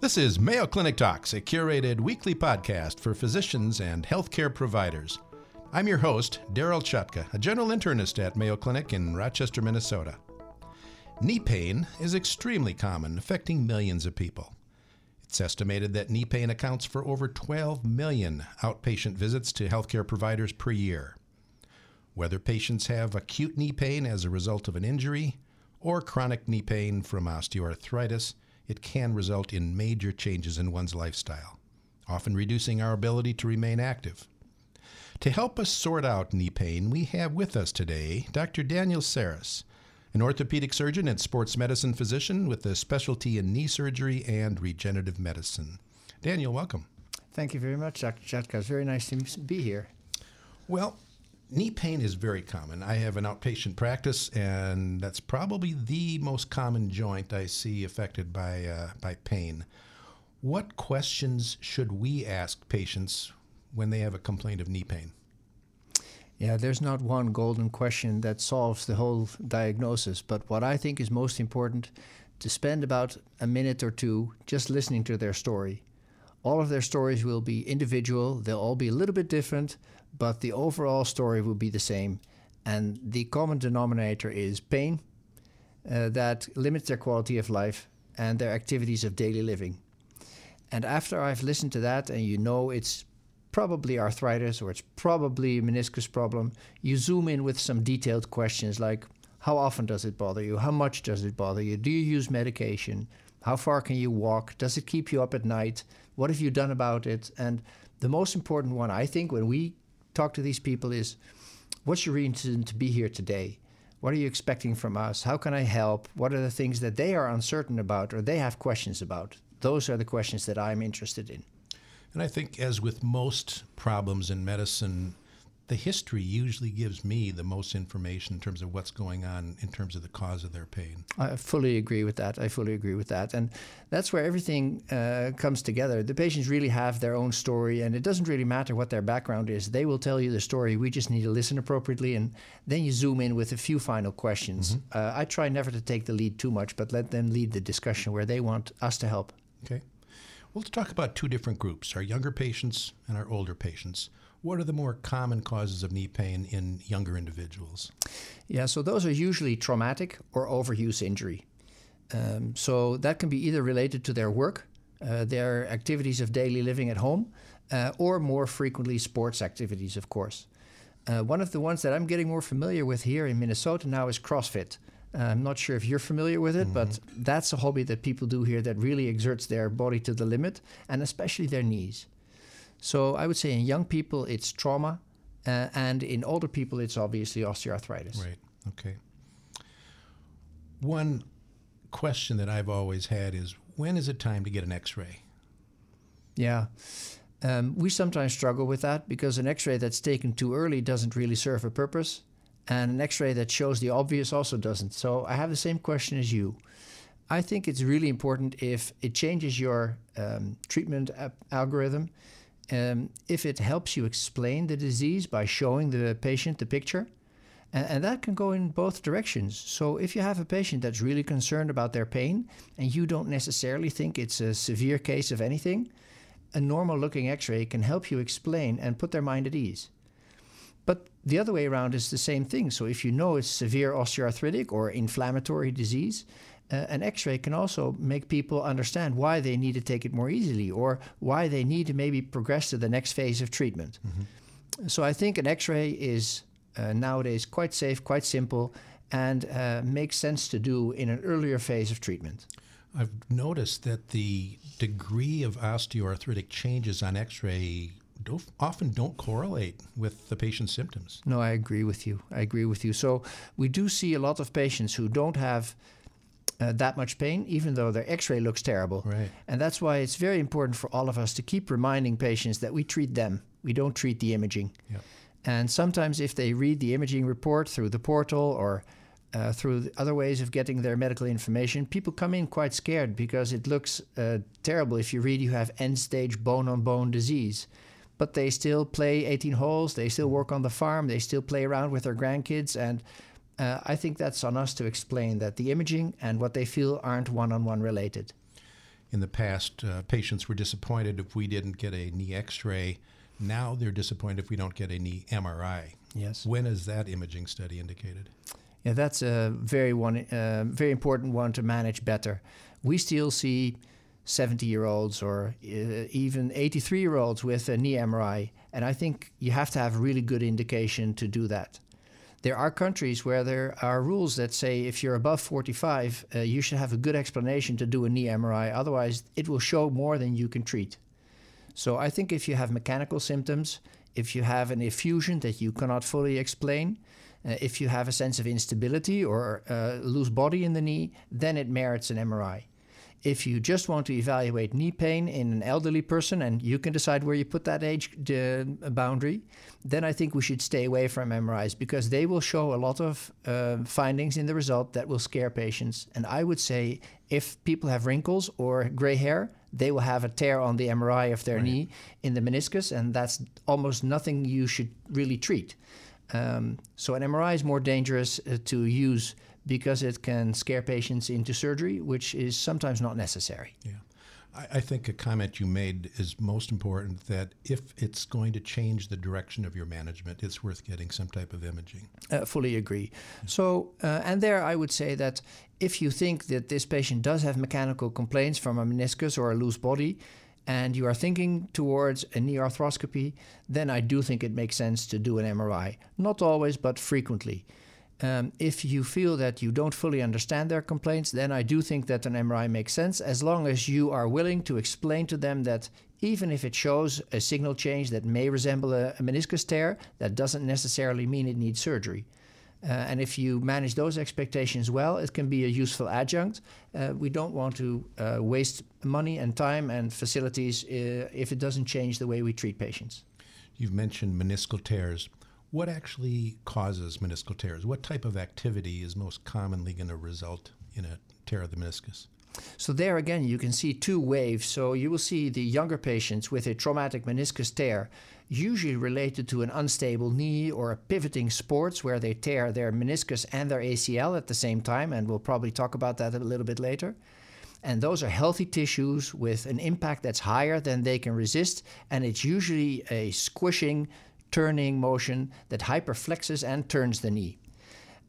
This is Mayo Clinic Talks, a curated weekly podcast for physicians and healthcare providers. I'm your host, Daryl Chutka, a general internist at Mayo Clinic in Rochester, Minnesota. Knee pain is extremely common, affecting millions of people. It's estimated that knee pain accounts for over 12 million outpatient visits to healthcare providers per year. Whether patients have acute knee pain as a result of an injury or chronic knee pain from osteoarthritis, it can result in major changes in one's lifestyle, often reducing our ability to remain active. To help us sort out knee pain, we have with us today Dr. Daniel Saris, an orthopedic surgeon and sports medicine physician with a specialty in knee surgery and regenerative medicine. Daniel, welcome. Thank you very much, Dr. Chutka. It's very nice to be here. Well, knee pain is very common. I have an outpatient practice, and that's probably the most common joint I see affected by uh, by pain. What questions should we ask patients when they have a complaint of knee pain? Yeah, there's not one golden question that solves the whole diagnosis, but what I think is most important to spend about a minute or two just listening to their story. All of their stories will be individual, they'll all be a little bit different, but the overall story will be the same. And the common denominator is pain uh, that limits their quality of life and their activities of daily living. And after I've listened to that, and you know it's probably arthritis or it's probably a meniscus problem, you zoom in with some detailed questions like how often does it bother you? How much does it bother you? Do you use medication? How far can you walk? Does it keep you up at night? What have you done about it? And the most important one, I think, when we talk to these people is what's your reason to be here today? What are you expecting from us? How can I help? What are the things that they are uncertain about or they have questions about? Those are the questions that I'm interested in. And I think, as with most problems in medicine, the history usually gives me the most information in terms of what's going on in terms of the cause of their pain. I fully agree with that. I fully agree with that. And that's where everything uh, comes together. The patients really have their own story, and it doesn't really matter what their background is. They will tell you the story. We just need to listen appropriately, and then you zoom in with a few final questions. Mm-hmm. Uh, I try never to take the lead too much, but let them lead the discussion where they want us to help. Okay. Well, let's talk about two different groups our younger patients and our older patients. What are the more common causes of knee pain in younger individuals? Yeah, so those are usually traumatic or overuse injury. Um, so that can be either related to their work, uh, their activities of daily living at home, uh, or more frequently sports activities, of course. Uh, one of the ones that I'm getting more familiar with here in Minnesota now is CrossFit. Uh, I'm not sure if you're familiar with it, mm-hmm. but that's a hobby that people do here that really exerts their body to the limit, and especially their knees. So I would say in young people, it's trauma, uh, and in older people, it's obviously osteoarthritis. Right. Okay. One question that I've always had is when is it time to get an x ray? Yeah. Um, we sometimes struggle with that because an x ray that's taken too early doesn't really serve a purpose and an x-ray that shows the obvious also doesn't. So I have the same question as you. I think it's really important if it changes your um, treatment algorithm, um, if it helps you explain the disease by showing the patient the picture, and, and, that can go in both directions. So if you have a patient that's really concerned about their pain and you don't necessarily think it's a severe case of anything, a normal looking x ray can help you explain and put their mind at ease. But the other way around is the same thing. So if you know it's severe osteoarthritic or inflammatory disease, uh, an x-ray can also make people understand why they need to take it more easily or why they need to maybe progress to the next phase of treatment. Mm-hmm. So I think an x-ray is uh, nowadays quite safe, quite simple, and uh, makes sense to do in an earlier phase of treatment. I've noticed that the degree of osteoarthritic changes on x-ray don't, often don't correlate with the patient's symptoms. No, I agree with you. I agree with you. So we do see a lot of patients who don't have uh, that much pain, even though their x ray looks terrible. Right. And that's why it's very important for all of us to keep reminding patients that we treat them, we don't treat the imaging. Yep. And sometimes, if they read the imaging report through the portal or uh, through other ways of getting their medical information, people come in quite scared because it looks uh, terrible if you read you have end stage bone on bone disease but they still play 18 holes. They still work on the farm. They still play around with their grandkids. And uh, I think that's on us to explain that the imaging and what they feel aren't one on one related. In the past, uh, patients were disappointed if we didn't get a knee x ray. Now they're disappointed if we don't get a knee MRI. Yes. When is that imaging study indicated? Yeah, that's a very one, uh, very important one to manage better. We still see 70 year olds or uh, even 83 year olds with a knee MRI, and I think you have to have really good indication to do that. There are countries where there are rules that say if you're above 45, uh, you should have a good explanation to do a knee MRI. Otherwise, it will show more than you can treat. So I think if you have mechanical symptoms, if you have an effusion that you cannot fully explain, uh, if you have a sense of instability or uh, loose body in the knee, then it merits an MRI. If you just want to evaluate knee pain in an elderly person and you can decide where you put that age boundary, then I think we should stay away from MRIs because they will show a lot of uh, findings in the result that will scare patients. And I would say if people have wrinkles or gray hair, they will have a tear on the MRI of their right. knee in the meniscus, and that's almost nothing you should really treat. Um, so an MRI is more dangerous uh, to use because it can scare patients into surgery, which is sometimes not necessary. Yeah. I, I think a comment you made is most important that if it's going to change the direction of your management, it's worth getting some type of imaging. Uh, fully agree. So, uh, and there I would say that if you think that this patient does have mechanical complaints from a meniscus or a loose body, and you are thinking towards a knee arthroscopy, then I do think it makes sense to do an MRI. Not always, but frequently. Um, if you feel that you don't fully understand their complaints, then I do think that an MRI makes sense as long as you are willing to explain to them that even if it shows a signal change that may resemble a, a meniscus tear, that doesn't necessarily mean it needs surgery. Uh, and if you manage those expectations well, it can be a useful adjunct. Uh, we don't want to uh, waste money and time and facilities uh, if it doesn't change the way we treat patients. You've mentioned meniscal tears. What actually causes meniscal tears? What type of activity is most commonly going to result in a tear of the meniscus? So there again, you can see two waves. So you will see the younger patients with a traumatic meniscus tear, usually related to an unstable knee or a pivoting sports where they tear their meniscus and their ACL at the same time, and we'll probably talk about that a little bit later. And those are healthy tissues with an impact that's higher than they can resist, and it's usually a squishing turning motion that hyperflexes and turns the knee.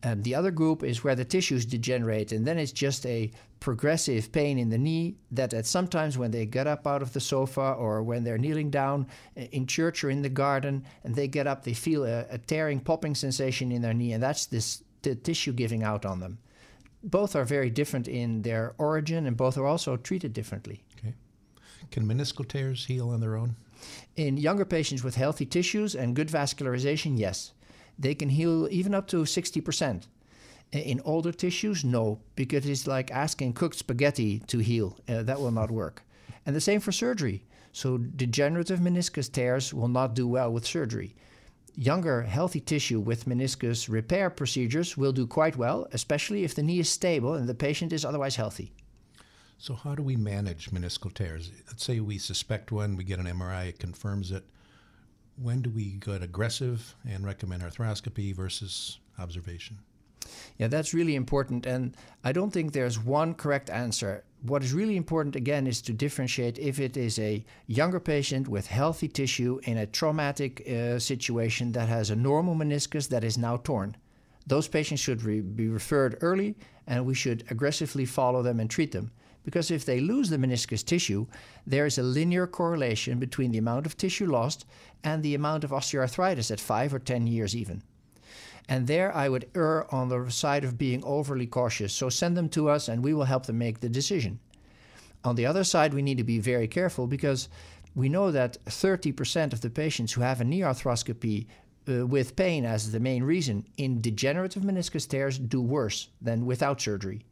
Um, the other group is where the tissues degenerate, and then it's just a progressive pain in the knee that at sometimes when they get up out of the sofa or when they're kneeling down uh, in church or in the garden and they get up, they feel a, a tearing, popping sensation in their knee, and that's this the tissue giving out on them. Both are very different in their origin, and both are also treated differently. Okay. Can meniscal tears heal on their own? In younger patients with healthy tissues and good vascularization, yes. They can heal even up to 60%. In older tissues, no, because it's like asking cooked spaghetti to heal. Uh, that will not work. And the same for surgery. So, degenerative meniscus tears will not do well with surgery. Younger, healthy tissue with meniscus repair procedures will do quite well, especially if the knee is stable and the patient is otherwise healthy. So, how do we manage meniscal tears? Let's say we suspect one, we get an MRI, it confirms it. When do we get aggressive and recommend arthroscopy versus observation? Yeah, that's really important. And I don't think there's one correct answer. What is really important, again, is to differentiate if it is a younger patient with healthy tissue in a traumatic uh, situation that has a normal meniscus that is now torn. Those patients should re- be referred early, and we should aggressively follow them and treat them. Because if they lose the meniscus tissue, there is a linear correlation between the amount of tissue lost and the amount of osteoarthritis at 5 or 10 years, even. And there I would err on the side of being overly cautious. So send them to us and we will help them make the decision. On the other side, we need to be very careful because we know that 30% of the patients who have a knee arthroscopy uh, with pain as the main reason in degenerative meniscus tears do worse than without surgery.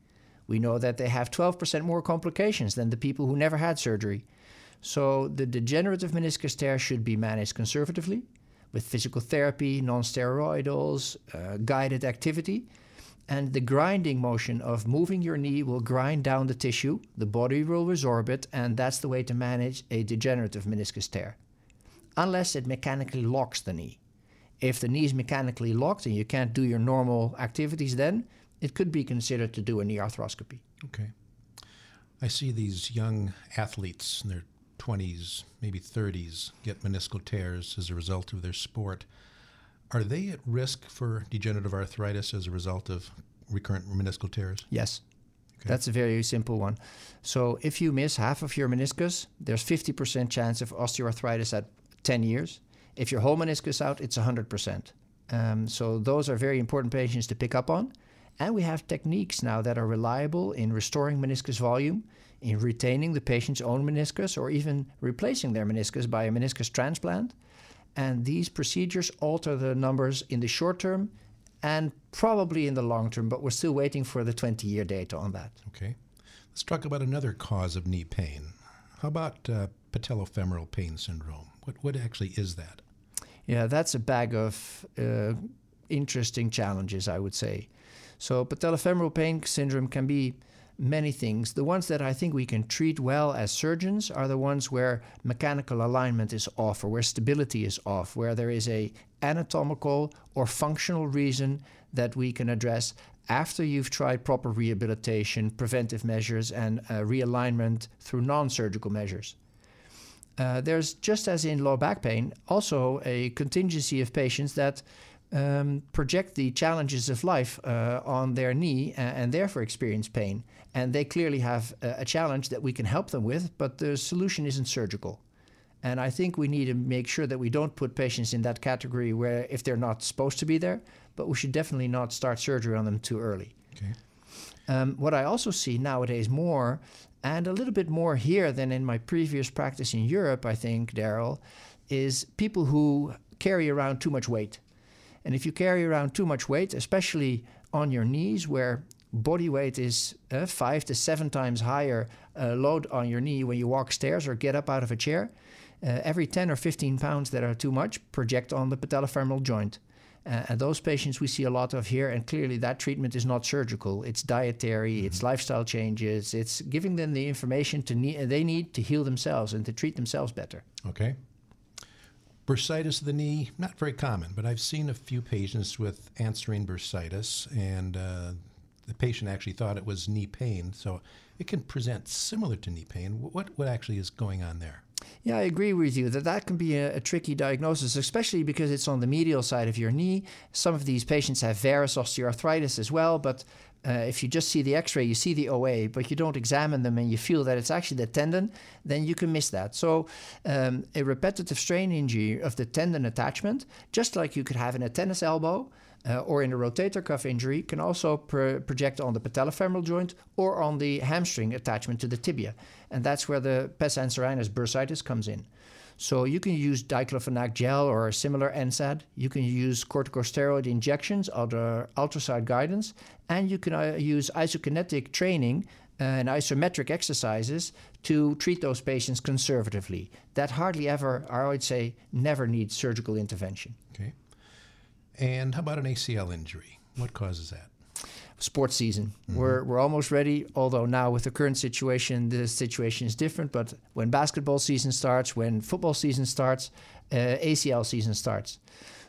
We know that they have 12% more complications than the people who never had surgery. So the degenerative meniscus tear should be managed conservatively with physical therapy, non-steroidals, uh, guided activity. And the grinding motion of moving your knee will grind down the tissue, the body will resorb it, and that's the way to manage a degenerative meniscus tear. Unless it mechanically locks the knee. If the knee is mechanically locked and you can't do your normal activities, then it could be considered to do a knee arthroscopy. Okay. I see these young athletes in their 20s, maybe 30s, get meniscal tears as a result of their sport. Are they at risk for degenerative arthritis as a result of recurrent meniscal tears? Yes. Okay. That's a very simple one. So if you miss half of your meniscus, there's 50% chance of osteoarthritis at 10 years. If your whole meniscus out, it's 100%. Um, so those are very important patients to pick up on. And we have techniques now that are reliable in restoring meniscus volume, in retaining the patient's own meniscus, or even replacing their meniscus by a meniscus transplant. And these procedures alter the numbers in the short term and probably in the long term, but we're still waiting for the 20 year data on that. Okay. Let's talk about another cause of knee pain. How about uh, patellofemoral pain syndrome? What, what actually is that? Yeah, that's a bag of uh, interesting challenges, I would say. So, patellofemoral pain syndrome can be many things. The ones that I think we can treat well as surgeons are the ones where mechanical alignment is off or where stability is off, where there is a anatomical or functional reason that we can address after you've tried proper rehabilitation, preventive measures, and uh, realignment through non-surgical measures. Uh, there's just as in low back pain, also a contingency of patients that um, project the challenges of life uh, on their knee and, and, therefore experience pain. And they clearly have a, a, challenge that we can help them with, but the solution isn't surgical. And I think we need to make sure that we don't put patients in that category where if they're not supposed to be there, but we should definitely not start surgery on them too early. Okay. Um, what I also see nowadays more, and a little bit more here than in my previous practice in Europe, I think, Daryl, is people who carry around too much weight. And if you carry around too much weight, especially on your knees, where body weight is uh, five to seven times higher uh, load on your knee when you walk stairs or get up out of a chair, uh, every 10 or 15 pounds that are too much project on the patellofemoral joint. Uh, and those patients we see a lot of here, and clearly that treatment is not surgical. It's dietary, mm-hmm. it's lifestyle changes, it's giving them the information to ne- they need to heal themselves and to treat themselves better. Okay. Bursitis of the knee, not very common, but I've seen a few patients with anserine bursitis, and uh, the patient actually thought it was knee pain. So it can present similar to knee pain. What, what actually is going on there? Yeah, I agree with you that that can be a, a, tricky diagnosis, especially because it's on the medial side of your knee. Some of these patients have varus osteoarthritis as well, but uh, if you just see the x-ray you see the oa but you don't examine them and you feel that it's actually the tendon then you can miss that. So um, a repetitive strain injury of the tendon attachment just like you could have in a tennis elbow uh, or in a rotator cuff injury can also pro- project on the patellofemoral joint or on the hamstring attachment to the tibia. And that's where the pes anserinus bursitis comes in. So you can use diclofenac gel or a similar NSAID. You can use corticosteroid injections under ultrasound guidance, and you can uh, use isokinetic training and isometric exercises to treat those patients conservatively. That hardly ever, I would say, never needs surgical intervention. Okay. And how about an ACL injury? What causes that? sports season. Mm-hmm. We're, we're almost ready, although now with the current situation, the situation is different. But when basketball season starts, when football season starts, uh, ACL season starts.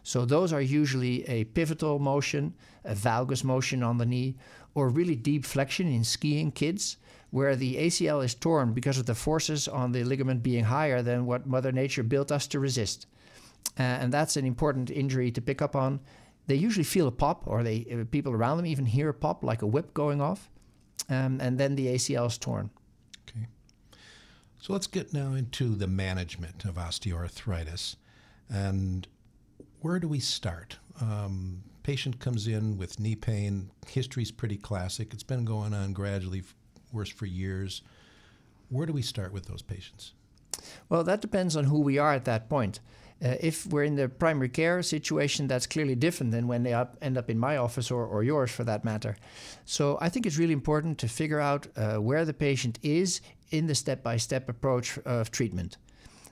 So those are usually a pivotal motion, a valgus motion on the knee, or really deep flexion in skiing kids, where the ACL is torn because of the forces on the ligament being higher than what Mother Nature built us to resist. Uh, and that's an important injury to pick up on they usually feel a pop, or they uh, people around them even hear a pop, like a whip going off, um, and then the ACL is torn. Okay. So let's get now into the management of osteoarthritis, and where do we start? Um, patient comes in with knee pain. History's pretty classic. It's been going on gradually, worse for years. Where do we start with those patients? Well, that depends on who we are at that point. Uh, if we're in the primary care situation, that's clearly different than when they up, end up in my office or, or yours for that matter. So I think it's really important to figure out uh, where the patient is in the step by step approach of treatment.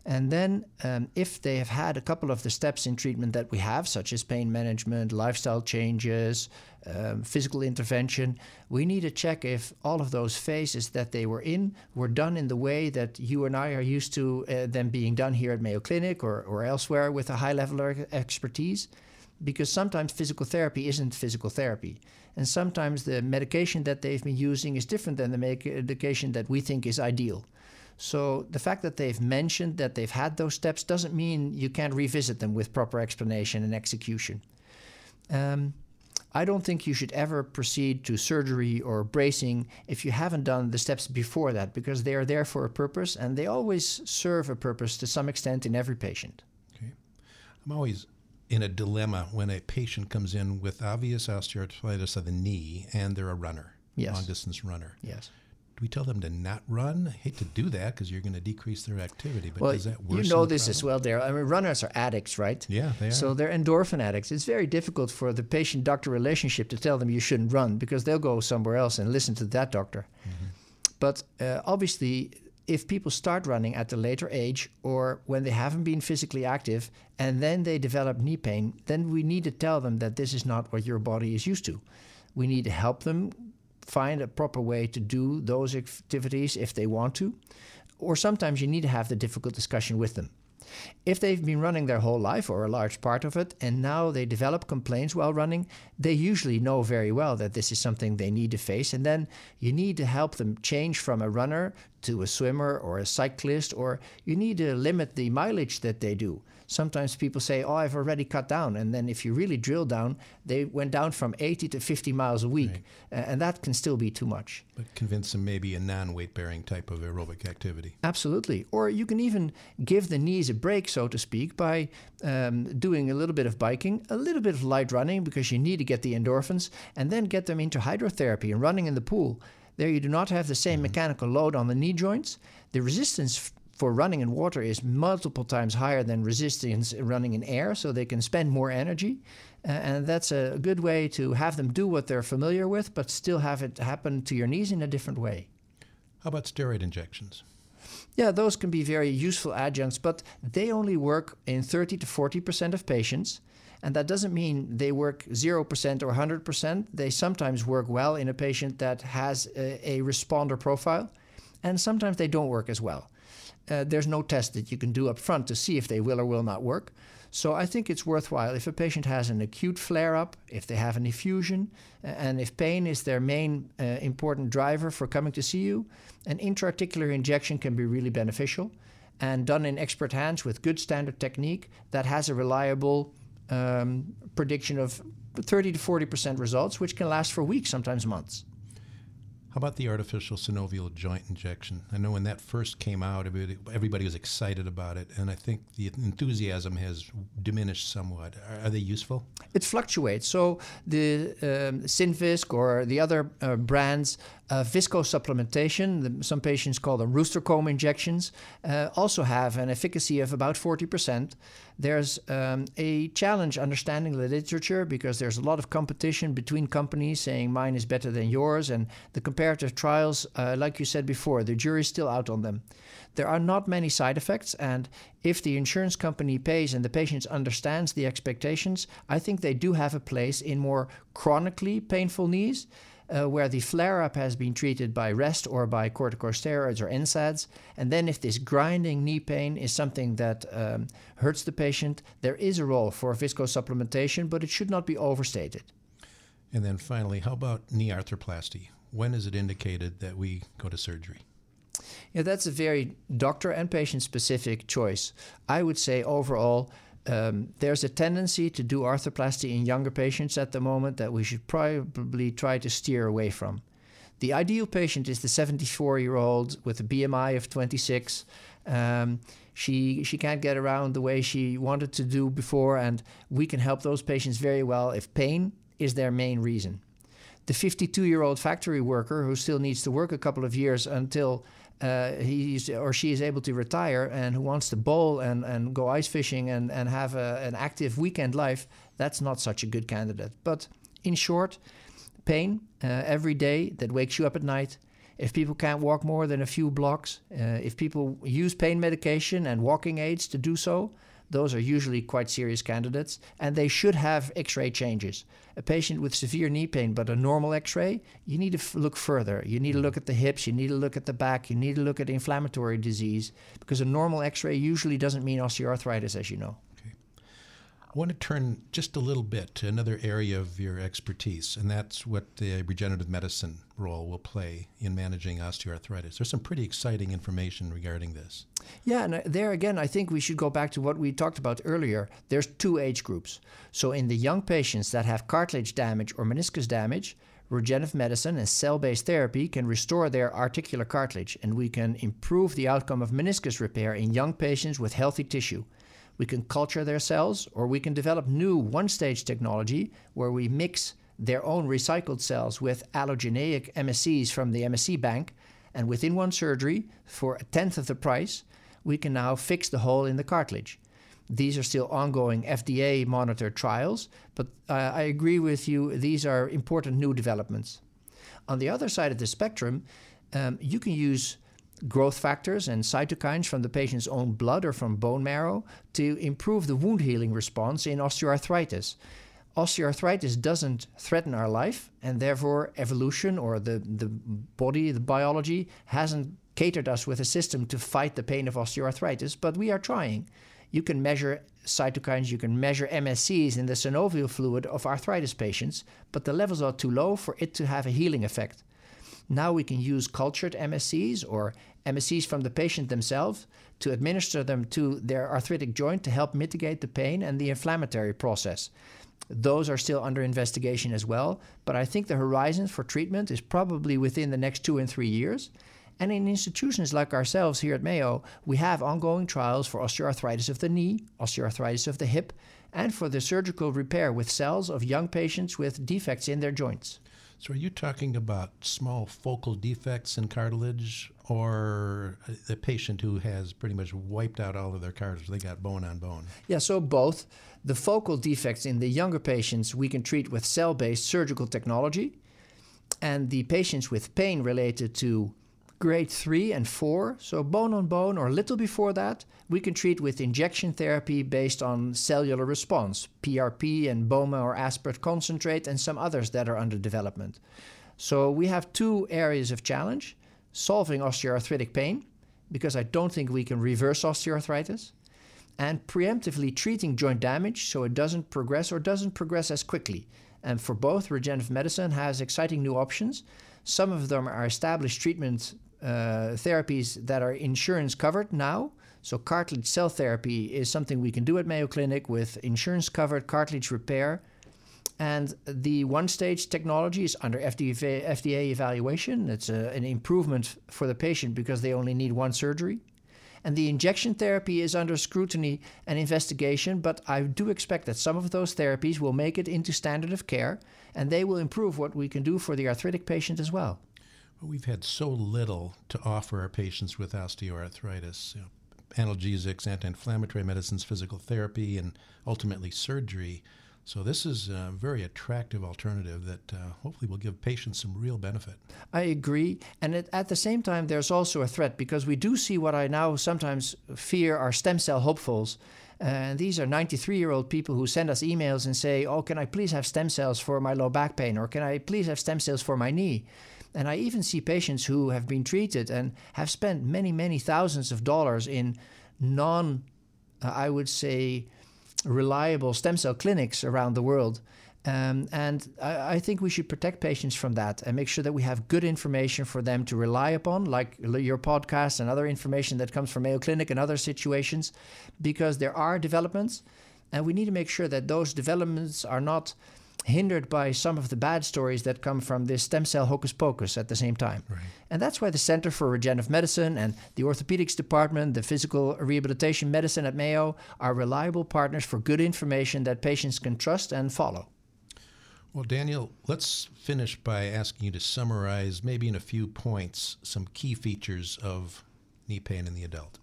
And then, um, if they have had a couple of the steps in treatment that we have, such as pain management, lifestyle changes, um, physical intervention, we need to check if all of those phases that they were in were done in the way that you and I are used to uh, them being done here at Mayo Clinic or, or elsewhere with a high level of expertise. because sometimes physical therapy isn't physical therapy. And sometimes the medication that they've been using is different than the medication that we think is ideal. So the fact that they've mentioned that they've had those steps doesn't mean you can't revisit them with proper explanation and execution. Um, I don't think you should ever proceed to surgery or bracing if you haven't done the steps before that because they are there for a purpose and they always serve a purpose to some extent in every patient. Okay. I'm always in a dilemma when a patient comes in with obvious osteoarthritis of the knee and they're a runner, yes. long distance runner. Yes do we tell them to not run? I hate to do that because you're going to decrease their activity. But well, does that worsen You know this as well, Daryl. I mean, runners are addicts, right? Yeah, they are. So they're endorphin addicts. It's very difficult for the patient doctor relationship to tell them you shouldn't run because they'll go somewhere else and listen to that doctor. Mm-hmm. But uh, obviously, if people start running at a later age or when they haven't been physically active and then they develop knee pain, then we need to tell them that this is not what your body is used to. We need to help them find a proper way to do those activities if they want to. Or sometimes you need to have the difficult discussion with them. If they've been running their whole life or a large part of it, and now they develop complaints while running, they usually know very well that this is something they need to face. And then you need to help them change from a runner to a swimmer or a cyclist, or you need to limit the mileage that they do sometimes people say, "Oh, I've already cut down," and then if you really drill down, they went down from 80 to 50 miles a week, right. and that can still be too much. But convince them maybe a non-weight bearing type of aerobic activity. Absolutely, or you can even give the knees a break, so to speak, by um, doing a little bit of biking, a little bit of light running because you need to get the endorphins, and then get them into hydrotherapy and running in the pool. There, you do not have the same mm-hmm. mechanical load on the knee joints. The resistance for running in water is multiple times higher than resistance running in air, so they can spend more energy. Uh, and that's a good way to have them do what they're familiar with, but still have it happen to your knees in a different way. How about steroid injections? Yeah, those can be very useful adjuncts, but they only work in 30 to 40% of patients. And that doesn't mean they work 0% or 100%. They sometimes work well in a patient that has a, a responder profile, and sometimes they don't work as well uh, there's no test that you can do up front to see if they will or will not work. So I think it's worthwhile if a patient has an acute flare up, if they have an effusion, and if pain is their main uh, important driver for coming to see you, an intra-articular injection can be really beneficial and done in expert hands with good standard technique that has a reliable um, prediction of 30 to 40% results, which can last for weeks, sometimes months. How about the artificial synovial joint injection? I know when that first came out, everybody, was excited about it, and I think the enthusiasm has diminished somewhat. Are, are they useful? It fluctuates. So the um, Synvisc or the other uh, brands uh, viscosupplementation, some patients call them rooster comb injections, uh, also have an efficacy of about 40%. There's um, a challenge understanding the literature because there's a lot of competition between companies saying mine is better than yours, and the comparative trials, uh, like you said before, the jury's still out on them. There are not many side effects, and if the insurance company pays and the patient understands the expectations, I think they do have a place in more chronically painful knees uh, where the flare up has been treated by rest or by corticosteroids or NSAIDs. And then, if this grinding knee pain is something that um, hurts the patient, there is a role for viscosupplementation, but it should not be overstated. And then finally, how about knee arthroplasty? When is it indicated that we go to surgery? Yeah, that's a very doctor and patient specific choice. I would say overall, um, there's a tendency to do arthroplasty in younger patients at the moment that we should probably try to steer away from. The ideal patient is the 74 year old with a BMI of 26. Um, she she can't get around the way she wanted to do before, and we can help those patients very well if pain is their main reason. The 52 year old factory worker who still needs to work a couple of years until uh, he's or she is able to retire and who wants to bowl and, and go ice fishing and, and have a, an active weekend life, that's not such a good candidate. But in short, pain uh, every day that wakes you up at night. If people can't walk more than a few blocks, uh, if people use pain medication and walking aids to do so, those are usually quite serious candidates, and they should have x ray changes. A patient with severe knee pain but a normal x ray, you need to f- look further. You need to look at the hips, you need to look at the back, you need to look at inflammatory disease, because a normal x ray usually doesn't mean osteoarthritis, as you know. I want to turn just a little bit to another area of your expertise, and that's what the regenerative medicine role will play in managing osteoarthritis. There's some pretty exciting information regarding this. Yeah, and uh, there again, I think we should go back to what we talked about earlier. There's two age groups. So, in the young patients that have cartilage damage or meniscus damage, regenerative medicine and cell based therapy can restore their articular cartilage, and we can improve the outcome of meniscus repair in young patients with healthy tissue. We can culture their cells, or we can develop new one stage technology where we mix their own recycled cells with allogeneic MSCs from the MSC bank. And within one surgery, for a tenth of the price, we can now fix the hole in the cartilage. These are still ongoing FDA monitored trials, but uh, I agree with you, these are important new developments. On the other side of the spectrum, um, you can use growth factors and cytokines from the patient's own blood or from bone marrow to improve the wound healing response in osteoarthritis. Osteoarthritis doesn't threaten our life, and therefore, evolution or the, the body, the biology, hasn't catered us with a system to fight the pain of osteoarthritis, but we are trying. You can measure cytokines, you can measure MSCs in the synovial fluid of arthritis patients, but the levels are too low for it to have a healing effect. Now we can use cultured MSCs or MSCs from the patient themselves to administer them to their arthritic joint to help mitigate the pain and the inflammatory process. Those are still under investigation as well, but I think the horizon for treatment is probably within the next two and three years. And in institutions like ourselves here at Mayo, we have ongoing trials for osteoarthritis of the knee, osteoarthritis of the hip, and for the surgical repair with cells of young patients with defects in their joints. So, are you talking about small focal defects in cartilage or a patient who has pretty much wiped out all of their cartilage? They got bone on bone? Yeah, so both. The focal defects in the younger patients we can treat with cell based surgical technology, and the patients with pain related to grade 3 and 4, so bone on bone or a little before that, we can treat with injection therapy based on cellular response, PRP and bone marrow aspirate concentrate, and some others that are under development. So we have two areas of challenge solving osteoarthritic pain, because I don't think we can reverse osteoarthritis, and preemptively treating joint damage so it doesn't progress or doesn't progress as quickly. And for both, regenerative medicine has exciting new options. Some of them are established treatment Uh, therapies that are insurance covered now. So, cartilage cell therapy is something we can do at Mayo Clinic with insurance covered cartilage repair. And the one stage technology is under FDA, evaluation. It's a, an improvement for the patient because they only need one surgery. And the injection therapy is under scrutiny and investigation, but I do expect that some of those therapies will make it into standard of care and they will improve what we can do for the arthritic patient as well. We've had so little to offer our patients with osteoarthritis. You know, analgesics, anti-inflammatory medicines, physical therapy, and ultimately surgery. So this is a very attractive alternative that uh, hopefully will give patients some real benefit. I agree, and it, at the same time, there's also a threat because we do see what I now sometimes fear are stem cell hopefuls. And these are 93 year old people who send us emails and say, Oh, can I please have stem cells for my low back pain? Or can I please have stem cells for my knee? And I even see patients who have been treated and have spent many, many thousands of dollars in non, uh, I would say, reliable stem cell clinics around the world. Um, and I, I, think we should protect patients from that and make sure that we have good information for them to rely upon, like your podcast and other information that comes from Mayo Clinic and other situations, because there are developments, and we need to make sure that those developments are not hindered by some of the bad stories that come from this stem cell hocus pocus at the same time. Right. And that's why the Center for Regenerative Medicine and the Orthopedics Department, the Physical Rehabilitation Medicine at Mayo are reliable partners for good information that patients can trust and follow. Well, Daniel, let's finish by asking you to summarize, maybe in a few points, some key features of knee pain in the adult.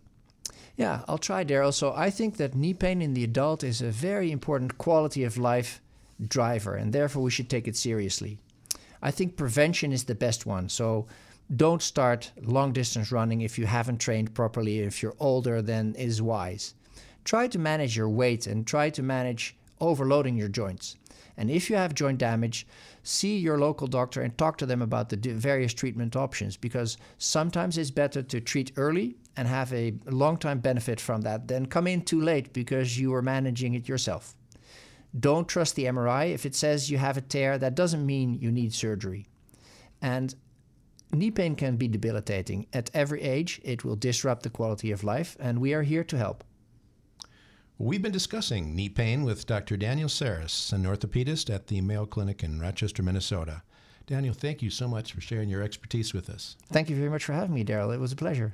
Yeah, I'll try, Daryl. So I think that knee pain in the adult is a very important quality of life driver, and therefore we should take it seriously. I think prevention is the best one. So don't start long distance running if you haven't trained properly, if you're older than is wise. Try to manage your weight and try to manage overloading your joints. And if you have joint damage, see your local doctor and talk to them about the various treatment options because sometimes it's better to treat early and have a long time benefit from that than come in too late because you are managing it yourself. Don't trust the MRI. If it says you have a tear, that doesn't mean you need surgery. And knee pain can be debilitating. At every age, it will disrupt the quality of life, and we are here to help. We've been discussing knee pain with Dr. Daniel Saris, an orthopedist at the Mayo Clinic in Rochester, Minnesota. Daniel, thank you so much for sharing your expertise with us. Thank you very much for having me, Daryl. It was a pleasure.